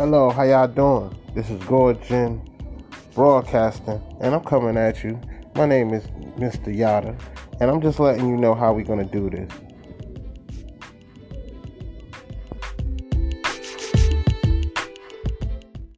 Hello, how y'all doing? This is Gorgon Broadcasting, and I'm coming at you. My name is Mr. Yada, and I'm just letting you know how we're gonna do this.